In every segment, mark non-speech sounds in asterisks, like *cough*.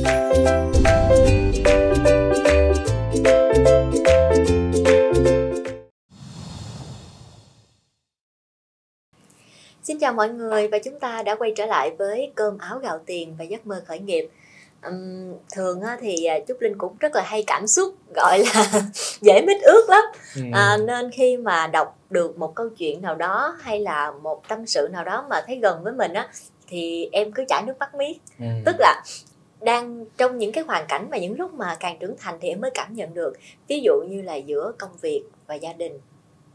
Xin chào mọi người và chúng ta đã quay trở lại với cơm áo gạo tiền và giấc mơ khởi nghiệp. Um, thường thì à, Trúc Linh cũng rất là hay cảm xúc gọi là *laughs* dễ mít ướt lắm ừ. à, nên khi mà đọc được một câu chuyện nào đó hay là một tâm sự nào đó mà thấy gần với mình á thì em cứ chảy nước mắt miết ừ. tức là đang trong những cái hoàn cảnh và những lúc mà càng trưởng thành thì em mới cảm nhận được. Ví dụ như là giữa công việc và gia đình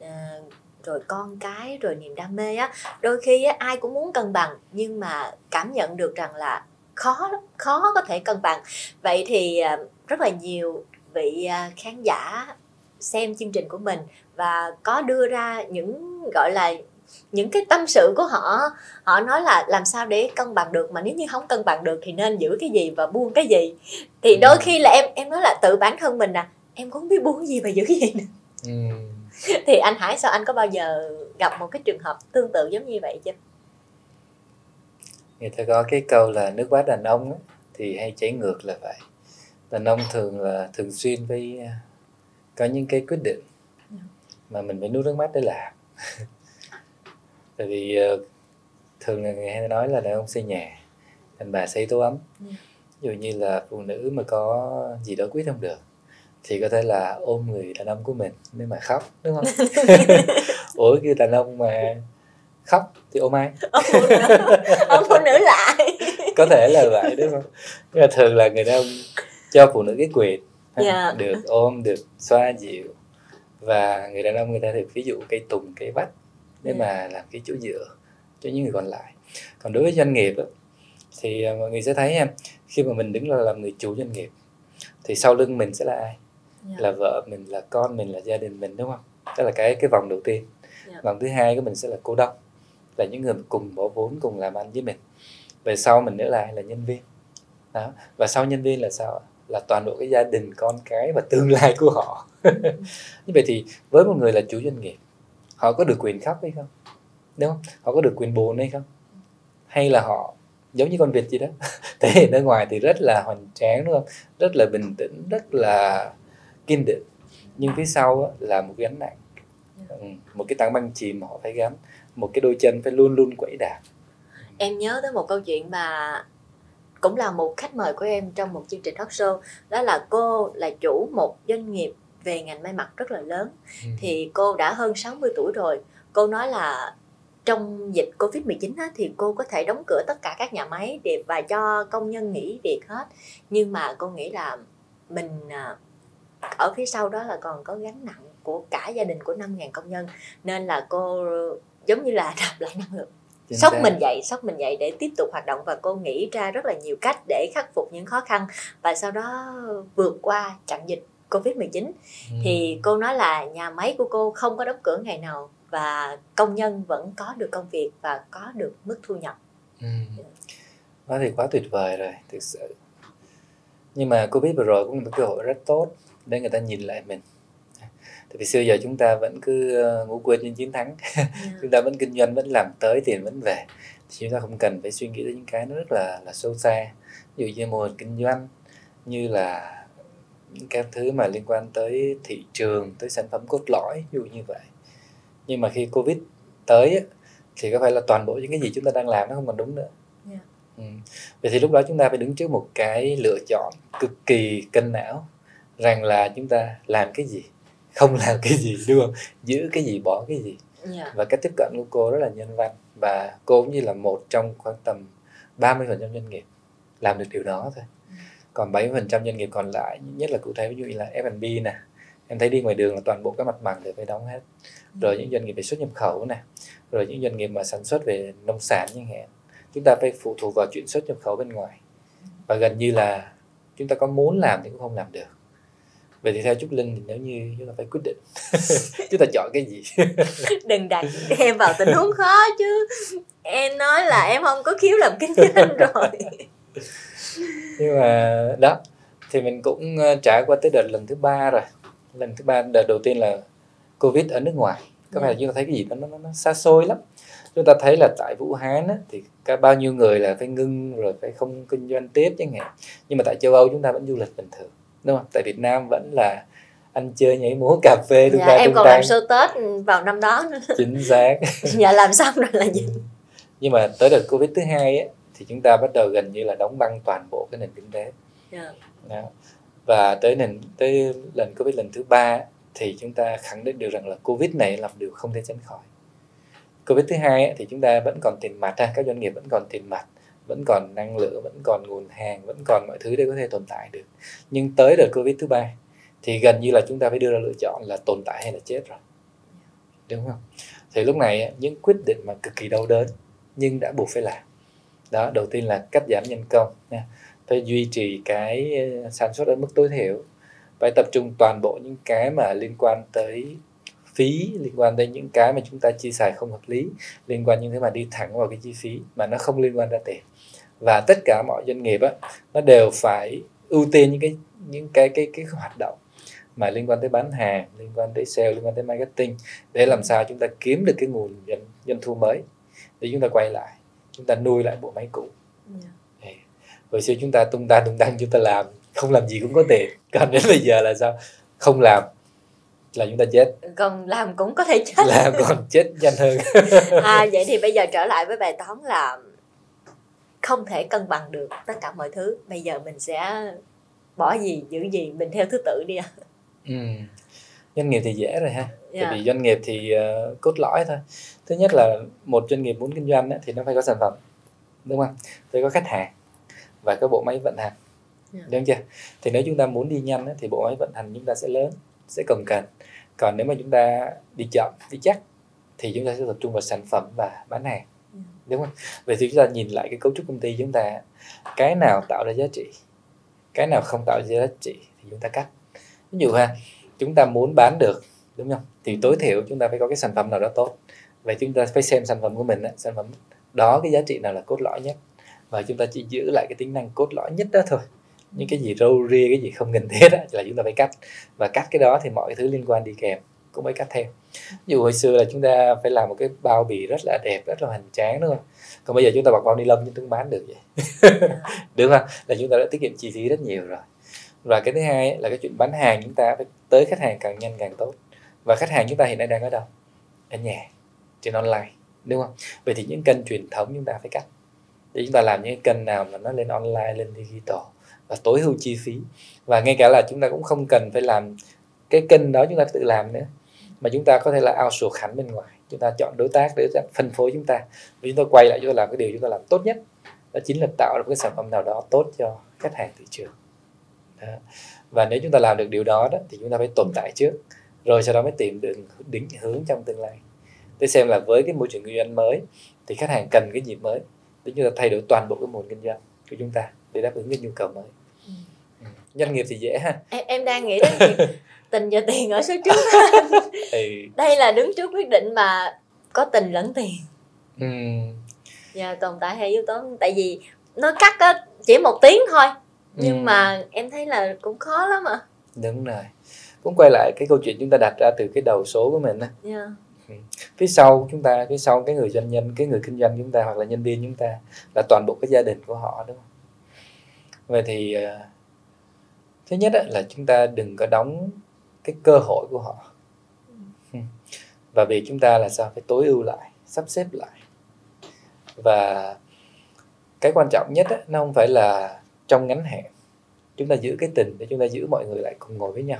à, rồi con cái rồi niềm đam mê á đôi khi á, ai cũng muốn cân bằng nhưng mà cảm nhận được rằng là khó khó có thể cân bằng. Vậy thì ờ, rất là nhiều vị ờ, khán giả xem chương trình của mình và có đưa ra những gọi là những cái tâm sự của họ họ nói là làm sao để cân bằng được mà nếu như không cân bằng được thì nên giữ cái gì và buông cái gì thì ừ. đôi khi là em em nói là tự bản thân mình à em cũng không biết buông gì và giữ cái gì nữa. Ừ. *laughs* thì anh Hải sao anh có bao giờ gặp một cái trường hợp tương tự giống như vậy chưa người ta có cái câu là nước mắt đàn ông ấy, thì hay chảy ngược là vậy đàn ông thường là thường xuyên với à, có những cái quyết định dạ. mà mình phải nuốt nước mắt để làm *laughs* tại vì uh, thường là người hay nói là đàn ông xây nhà đàn bà xây tổ ấm yeah. Dạ. ví dụ như là phụ nữ mà có gì đó quyết không được thì có thể là ôm người đàn ông của mình nếu mà khóc đúng không *laughs* ủa cái đàn ông mà khóc thì ôm ai ôm phụ nữ lại có thể là vậy đúng không nhưng mà thường là người đàn ông cho phụ nữ cái quyền yeah. Dạ. được ôm được xoa dịu và người đàn ông người ta được ví dụ cây tùng cây vách để. Dạ. mà làm cái chỗ dựa cho những người còn lại còn đối với doanh nghiệp đó, thì à, mọi người sẽ thấy em khi mà mình đứng là làm người chủ doanh nghiệp thì sau lưng mình sẽ là ai yeah. Dạ. là vợ mình là con mình là gia đình mình đúng không đó là cái cái vòng đầu tiên yeah. vòng thứ hai của mình sẽ là cô đông là những người cùng bỏ vốn cùng làm ăn với mình về sau mình nữa lại là nhân viên đó và sau nhân viên là sao là toàn bộ cái gia đình con cái và tương lai của họ *laughs* như vậy thì với một người là chủ doanh nghiệp họ có được quyền khóc hay không? Đúng không? Họ có được quyền buồn hay không? Hay là họ giống như con vịt gì đó? Thể hiện ở ngoài thì rất là hoành tráng đúng không? Rất là bình tĩnh rất là kiên định. Nhưng phía sau là một gánh nặng. Ừ, một cái tảng băng chìm mà họ phải gánh. Một cái đôi chân phải luôn luôn quẩy đạp. Em nhớ tới một câu chuyện mà cũng là một khách mời của em trong một chương trình talk show. Đó là cô là chủ một doanh nghiệp về ngành may mặc rất là lớn. Ừ. thì cô đã hơn 60 tuổi rồi. Cô nói là trong dịch Covid-19 á, thì cô có thể đóng cửa tất cả các nhà máy để và cho công nhân nghỉ việc hết. Nhưng mà cô nghĩ là mình à, ở phía sau đó là còn có gánh nặng của cả gia đình của 5.000 công nhân. Nên là cô giống như là *laughs* nạp lại năng lượng Chính sốc xác. mình dậy sốc mình dậy để tiếp tục hoạt động và cô nghĩ ra rất là nhiều cách để khắc phục những khó khăn. Và sau đó vượt qua chặn dịch covid 19 ừ. thì cô nói là nhà máy của cô không có đóng cửa ngày nào và công nhân vẫn có được công việc và có được mức thu nhập ừ. đó thì quá tuyệt vời rồi thực sự nhưng mà covid vừa rồi cũng là một cơ hội rất tốt để người ta nhìn lại mình tại vì xưa giờ chúng ta vẫn cứ uh, ngủ quên trên chiến thắng yeah. Dạ. *laughs* chúng ta vẫn kinh doanh vẫn làm tới tiền vẫn về thì chúng ta không cần phải suy nghĩ đến những cái nó rất là là sâu xa ví dụ như mô hình kinh doanh như là những cái thứ mà liên quan tới thị trường tới sản phẩm cốt lõi ví dụ như vậy nhưng mà khi covid tới thì có phải là toàn bộ những cái gì chúng ta đang làm nó không còn đúng nữa yeah. Dạ. ừ. vậy thì lúc đó chúng ta phải đứng trước một cái lựa chọn cực kỳ cân não rằng là chúng ta làm cái gì không *laughs* làm cái gì đúng không giữ cái gì bỏ cái gì yeah. Dạ. và cách tiếp cận của cô rất là nhân văn và cô cũng như là một trong khoảng tầm 30% doanh nghiệp làm được điều đó thôi ừ. Còn 70% doanh nghiệp còn lại nhất là cụ thể ví dụ như là F&B nè em thấy đi ngoài đường là toàn bộ các mặt bằng đều phải đóng hết. Ừ. rồi những doanh nghiệp về xuất nhập khẩu nè rồi những doanh nghiệp mà sản xuất về nông sản như hạn chúng ta phải phụ thuộc vào chuyện xuất nhập khẩu bên ngoài. Và gần như là chúng ta có muốn làm thì cũng không làm được. Vậy thì theo trúc linh thì nếu như chúng ta phải quyết định *laughs* chúng ta chọn cái gì? *laughs* Đừng đặt em vào tình huống khó chứ. Em nói là em không có khiếu làm kinh doanh *laughs* rồi nhưng mà đó thì mình cũng ờ, trải qua tới đợt lần thứ ba rồi. Lần thứ ba đợt đầu tiên là covid ở nước ngoài. Có phải là chúng ta thấy cái gì đó nó, nó, nó xa xôi lắm. Chúng ta thấy là tại Vũ Hán á, thì cả bao nhiêu người là phải ngưng rồi phải không kinh doanh tiếp chẳng hạn. Nhưng mà tại châu Âu chúng ta vẫn du lịch bình thường đúng không? Tại Việt Nam vẫn là ăn chơi nhảy múa cà phê dạ, em còn làm show tết vào năm đó nữa. Chính xác. *laughs* Dạ làm xong rồi là gì nhưng mà tới đợt covid thứ hai ấy, thì chúng ta bắt đầu gần như là đóng băng toàn bộ cái nền kinh tế. Yeah. Đó. và tới nền tới lần covid lần thứ ba thì chúng ta khẳng định được rằng là covid này là điều không thể tránh khỏi. Covid thứ hai thì chúng ta vẫn còn tiền mặt ha các doanh nghiệp vẫn còn tiền mặt vẫn còn năng lượng vẫn còn nguồn hàng vẫn còn mọi thứ để có thể tồn tại được. Nhưng tới đợt covid thứ ba thì gần như là chúng ta phải đưa ra lựa chọn là tồn tại hay là chết rồi. Đúng không? Thì lúc này những quyết định mà cực kỳ đau đớn nhưng đã buộc phải làm đó đầu tiên là cắt giảm nhân công nha. Phải duy trì cái ờ, sản xuất ở mức tối thiểu. Phải tập trung toàn bộ những cái mà liên quan tới phí liên quan tới những cái mà chúng ta chi xài không hợp lý liên quan những thứ mà đi thẳng vào cái chi phí mà nó không liên quan ra tiền. Và tất cả mọi doanh nghiệp á nó đều phải ưu tiên những cái những cái cái, cái hoạt động mà liên quan tới bán hàng liên quan tới sale liên quan tới marketing để làm sao chúng ta kiếm được cái nguồn doanh, doanh thu mới để chúng ta quay lại chúng ta nuôi lại bộ máy cũ. Yeah. hồi xưa chúng ta tung ta tung tăng chúng ta làm không làm gì cũng có tiền. Còn đến bây giờ là sao? Không làm là chúng ta chết. Còn làm cũng có thể chết. Làm còn chết nhanh hơn. À vậy thì bây giờ trở lại với bài toán là không thể cân bằng được tất cả mọi thứ. Bây giờ mình sẽ bỏ gì giữ gì mình theo thứ tự đi ừ. Doanh nghiệp thì dễ rồi ha. Yeah. tại dạ. vì doanh nghiệp thì uh, cốt lõi thôi. Thứ nhất là một doanh nghiệp muốn kinh doanh ấy, thì nó phải có sản phẩm đúng không? Phải có khách hàng và có bộ máy vận hành. Yeah. đúng chưa? Thì nếu chúng ta muốn đi nhanh ấy, thì bộ máy vận hành chúng ta sẽ lớn sẽ cần cần còn nếu mà chúng ta đi chậm đi chắc thì chúng ta sẽ tập trung vào sản phẩm và bán hàng đúng không? Vậy thì chúng ta nhìn lại cái cấu trúc công ty chúng ta cái nào tạo ra giá trị cái nào không tạo ra giá trị thì chúng ta cắt. Ví dụ ha chúng ta muốn bán được đúng không? Thì tối thiểu chúng ta phải có cái sản phẩm nào đó tốt. Vậy chúng ta phải xem sản phẩm của mình sản phẩm đó cái giá trị nào là cốt lõi nhất. Và chúng ta chỉ giữ lại cái tính năng cốt lõi nhất đó thôi. Những cái gì râu ria cái gì không cần thiết đó, là chúng ta phải cắt. Và cắt cái đó thì mọi thứ liên quan đi kèm cũng phải cắt theo. Ví dụ hồi xưa là chúng ta phải làm một cái bao bì rất là đẹp rất là hoành tráng đúng không? Còn bây giờ chúng ta bọc bao ni lông chúng ta bán được vậy. *laughs* Đúng không? Là chúng ta đã tiết kiệm chi phí rất nhiều rồi và cái thứ hai là cái chuyện bán hàng chúng ta phải tới khách hàng càng nhanh càng tốt và khách hàng chúng ta hiện nay đang ở đâu ở nhà trên online đúng không vậy thì những kênh truyền thống chúng ta phải cắt để chúng ta làm những kênh nào mà nó lên online lên digital và tối ưu chi phí và ngay cả là chúng ta cũng không cần phải làm cái kênh đó chúng ta tự làm nữa mà chúng ta có thể là outsource hẳn bên ngoài chúng ta chọn đối tác để phân phối chúng ta và chúng ta quay lại chúng ta làm cái điều chúng ta làm tốt nhất đó chính là tạo ra một cái sản phẩm nào đó tốt cho khách hàng thị trường đó. và nếu chúng ta làm được điều đó, đó thì chúng ta phải tồn tại trước rồi sau đó mới tìm được định hướng trong tương lai để xem là với cái môi trường kinh doanh mới thì khách hàng cần cái gì mới để chúng ta thay đổi toàn bộ cái môn kinh doanh của chúng ta để đáp ứng cái nhu cầu mới ừ. ừ. doanh nghiệp thì dễ ha em, em đang nghĩ đến việc *laughs* tình và tiền ở số trước ừ. đây là đứng trước quyết định mà có tình lẫn tiền ừ. và tồn tại hai yếu tố tại vì nó cắt á chỉ một tiếng thôi nhưng ừ. mà em thấy là cũng khó lắm ạ đúng rồi cũng quay lại cái câu chuyện chúng ta đặt ra từ cái đầu số của mình á yeah. Dạ. Ừ. phía sau chúng ta phía sau cái người doanh nhân cái người kinh doanh chúng ta hoặc là nhân viên chúng ta là toàn bộ cái gia đình của họ đúng không vậy thì ờ, thứ nhất là chúng ta đừng có đóng cái cơ hội của họ ừ. và vì chúng ta là sao phải tối ưu lại sắp xếp lại và cái quan trọng nhất nó không phải là trong ngắn hạn. Chúng ta giữ cái tình để chúng ta giữ mọi người lại cùng ngồi với nhau.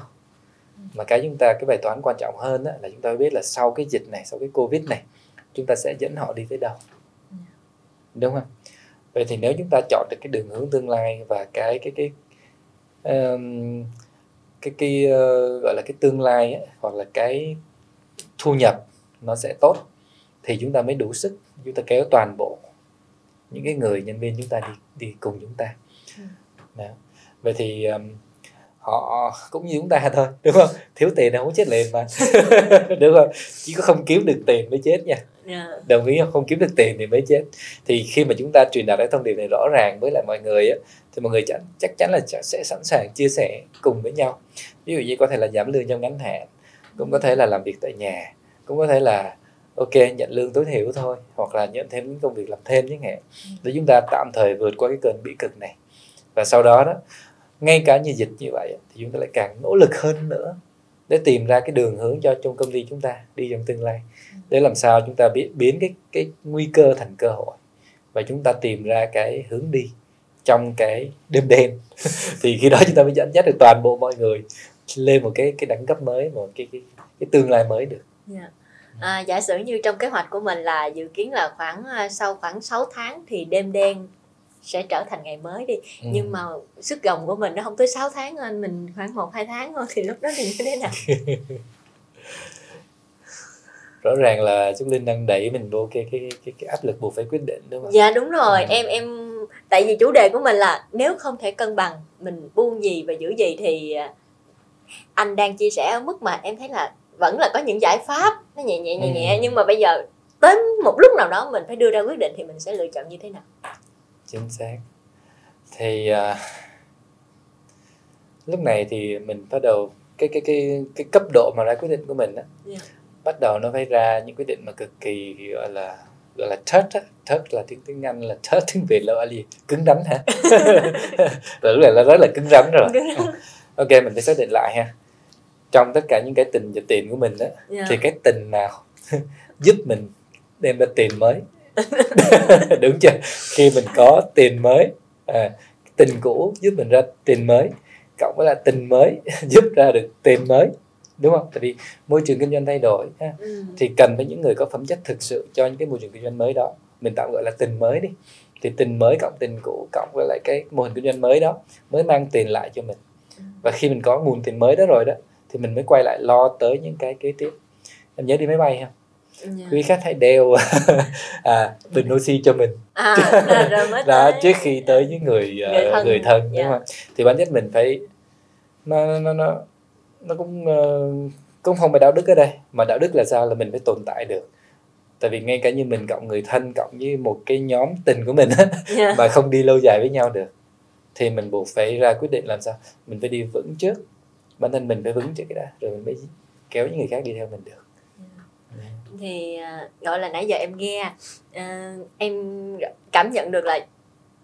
Mà cái chúng ta cái bài toán quan trọng hơn đó là chúng ta biết là sau cái dịch này sau cái covid này chúng ta sẽ dẫn họ đi tới đâu. Đúng không? Vậy thì nếu chúng ta chọn được cái đường hướng tương lai và cái cái cái um, cái cái uh, gọi là cái tương lai ấy, hoặc là cái thu nhập nó sẽ tốt thì chúng ta mới đủ sức chúng ta kéo toàn bộ những cái người nhân viên chúng ta đi đi cùng chúng ta. ừ. Đó. vậy thì um, họ cũng như chúng ta thôi đúng không? Thiếu tiền là không chết liền mà. *laughs* Đúng không? Chỉ có không kiếm được tiền mới chết nha. Yeah. Dạ. đồng ý không? Không kiếm được tiền thì mới chết. Thì khi mà chúng ta truyền đạt cái thông điệp này rõ ràng với lại mọi người á thì mọi người chắc, chắc chắn là sẽ sẵn sàng chia sẻ cùng với nhau. Ví dụ như có thể là giảm lương trong ngắn hạn cũng có thể là làm việc tại nhà cũng có thể là ok nhận lương tối thiểu thôi hoặc là nhận thêm những công việc làm thêm chẳng hạn. Để chúng ta tạm thời vượt qua cái cơn bị cực này và sau đó đó ngay cả như dịch như vậy thì chúng ta lại càng nỗ lực hơn nữa để tìm ra cái đường hướng cho trong công ty chúng ta đi trong tương lai. Để làm sao chúng ta biến biến cái cái nguy cơ thành cơ hội và chúng ta tìm ra cái hướng đi trong cái đêm đen. *laughs* Thì khi đó chúng ta mới dẫn dắt được toàn bộ mọi người lên một cái cái đẳng cấp mới một cái cái, cái tương lai mới được. Yeah. À, giả sử như trong kế hoạch của mình là dự kiến là khoảng à, sau khoảng 6 tháng thì đêm đen sẽ trở thành ngày mới đi ừ. nhưng mà sức gồng của mình nó không tới 6 tháng anh mình khoảng một hai tháng thôi thì lúc đó thì như thế nào rõ ràng là Trúc Linh đang đẩy mình vô cái cái cái, cái áp lực buộc phải quyết định đúng không? Dạ đúng rồi, ừ. em em tại vì chủ đề của mình là nếu không thể cân bằng mình buông gì và giữ gì thì à, anh đang chia sẻ ở mức mà em thấy là vẫn là có những giải pháp nó nhẹ nhẹ nhẹ ừ. nhẹ nhưng mà bây giờ tới một lúc nào đó mình phải đưa ra quyết định thì mình sẽ lựa chọn như thế nào? Chính xác. Thì uh, lúc này thì mình bắt đầu cái cái cái cái cấp độ mà ra quyết định của mình á yeah dạ bắt đầu nó phải ra những quyết định mà cực kỳ gọi là gọi là touch á touch là tiếng tiếng anh là touch tiếng việt là gì cứng rắn hả *laughs* tưởng là nó rất là cứng rắn rồi ok mình phải xác định lại ha trong tất cả những cái tình và tiền của mình đó yeah. Dạ. thì cái tình nào *laughs* giúp mình đem ra tiền mới *laughs* đúng chưa khi mình có tiền mới à, tình cũ giúp mình ra tiền mới cộng với là tình mới *laughs* giúp ra được tiền mới đúng không tại vì môi trường kinh doanh thay đổi ha. Ừ. thì cần phải những người có phẩm chất thực sự cho những cái môi trường kinh doanh mới đó mình tạm gọi là tình mới đi thì tình mới cộng tình cũ cộng với lại cái mô hình kinh doanh mới đó mới mang tiền lại cho mình ừ. và khi mình có nguồn tiền mới đó rồi đó thì mình mới quay lại lo tới những cái kế tiếp em nhớ đi máy bay không Yeah. Dạ. quý khách hãy đeo *laughs* à, bình oxy cho mình à, *laughs* rồi mới đó trước khi tới những người người uh, thân, người thân yeah. đúng dạ. không thì bản chất mình phải nó nó nó nó cũng uh, cũng không phải đạo đức ở đây mà đạo đức là sao là mình phải tồn tại được tại vì ngay cả như mình cộng người thân cộng với một cái nhóm tình của mình yeah. Dạ. *laughs* mà không đi lâu dài với nhau được thì mình buộc phải ra quyết định làm sao mình phải đi vững trước bản thân mình phải vững trước cái đã rồi mình mới kéo những người khác đi theo mình được. Thì uh, gọi là nãy giờ em nghe uh, em cảm nhận được là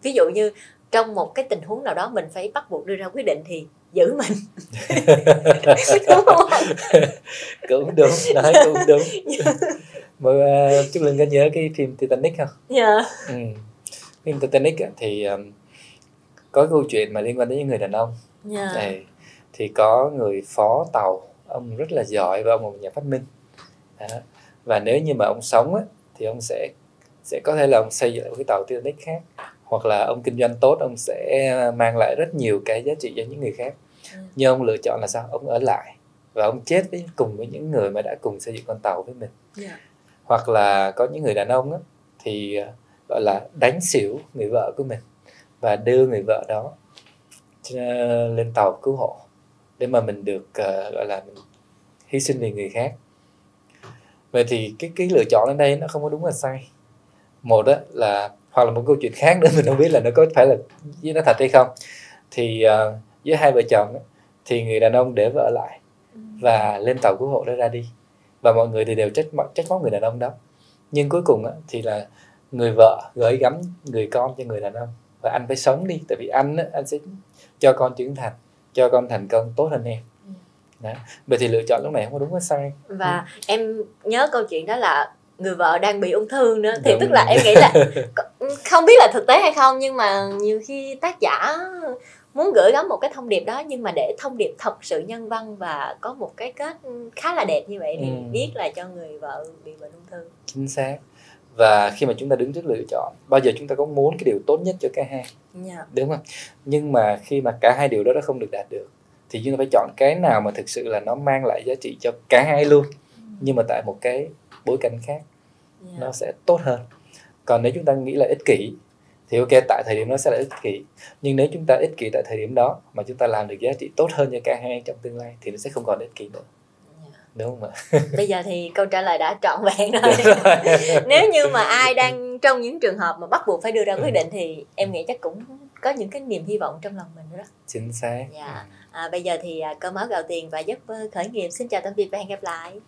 ví dụ như trong một cái tình huống nào đó mình phải bắt buộc đưa ra quyết định thì giữ mình *laughs* đúng không cũng đúng nói cũng đúng *laughs* mà uh, chúc linh có nhớ cái phim Titanic không dạ yeah. ừ. phim Titanic thì um, có câu chuyện mà liên quan đến những người đàn ông yeah. Dạ. này thì có người phó tàu ông rất là giỏi và ông một nhà phát minh đó. Và nếu như mà ông sống á, thì ông sẽ sẽ có thể là ông xây dựng một cái tàu Titanic khác hoặc là ông kinh doanh tốt ông sẽ mang lại rất nhiều cái giá trị cho những người khác ừ. nhưng ông lựa chọn là sao ông ở lại và ông chết với cùng với những người mà đã cùng xây dựng con tàu với mình yeah. Dạ. hoặc là có những người đàn ông á, thì ờ, gọi là đánh xỉu người vợ của mình và đưa người vợ đó ờ, lên tàu cứu hộ để mà mình được uh, gọi là mình hy sinh vì người khác vậy thì cái cái lựa chọn ở đây nó không có đúng là sai. Một đó là hoặc là một câu chuyện khác nữa mình không biết là nó có phải là với nó thật hay không. Thì uh, với hai vợ chồng thì người đàn ông để vợ lại ừ. và lên tàu cứu hộ đó ra đi. Và mọi người thì đều trách trách móc người đàn ông đó. Nhưng cuối cùng á, thì là người vợ gửi gắm người con cho người đàn ông. Và anh phải sống đi tại vì anh á, anh sẽ cho con trưởng thành cho con thành công tốt hơn em. Đó. vậy thì lựa chọn lúc này không có đúng hay sai và ừ. em nhớ câu chuyện đó là người vợ đang bị ung thư nữa thì Đúng. tức là em nghĩ là *laughs* không biết là thực tế hay không nhưng mà nhiều khi tác giả muốn gửi gắm một cái thông điệp đó nhưng mà để thông điệp thật sự nhân văn và có một cái kết khá là đẹp như vậy thì ừ. biết là cho người vợ bị bệnh ung thư chính xác và khi mà chúng ta đứng trước lựa chọn bao giờ chúng ta có muốn cái điều tốt nhất cho cả hai yeah. Dạ. đúng không nhưng mà khi mà cả hai điều đó nó không được đạt được thì chúng ta phải chọn cái nào mà thực sự là nó mang lại giá trị cho cả hai luôn. Ừ. nhưng mà tại một cái bối cảnh khác yeah. nó sẽ tốt hơn. Còn nếu chúng ta nghĩ là ích kỷ thì ok tại thời điểm nó sẽ là ích kỷ. Nhưng nếu chúng ta ích kỷ tại thời điểm đó mà chúng ta làm được giá trị tốt hơn cho cả hai trong tương lai thì nó sẽ không còn ích kỷ nữa. Đúng không ạ? *laughs* Bây giờ thì câu trả lời đã trọn vẹn rồi, rồi. *laughs* nếu như mà ai đang trong những trường hợp mà bắt buộc phải đưa ra quyết định thì em nghĩ chắc cũng có những cái niềm hy vọng trong lòng mình đó chính xác. Dạ. à, bây giờ thì à, cơm áo gạo tiền và giấc mơ khởi nghiệp. Xin chào tạm biệt và hẹn gặp lại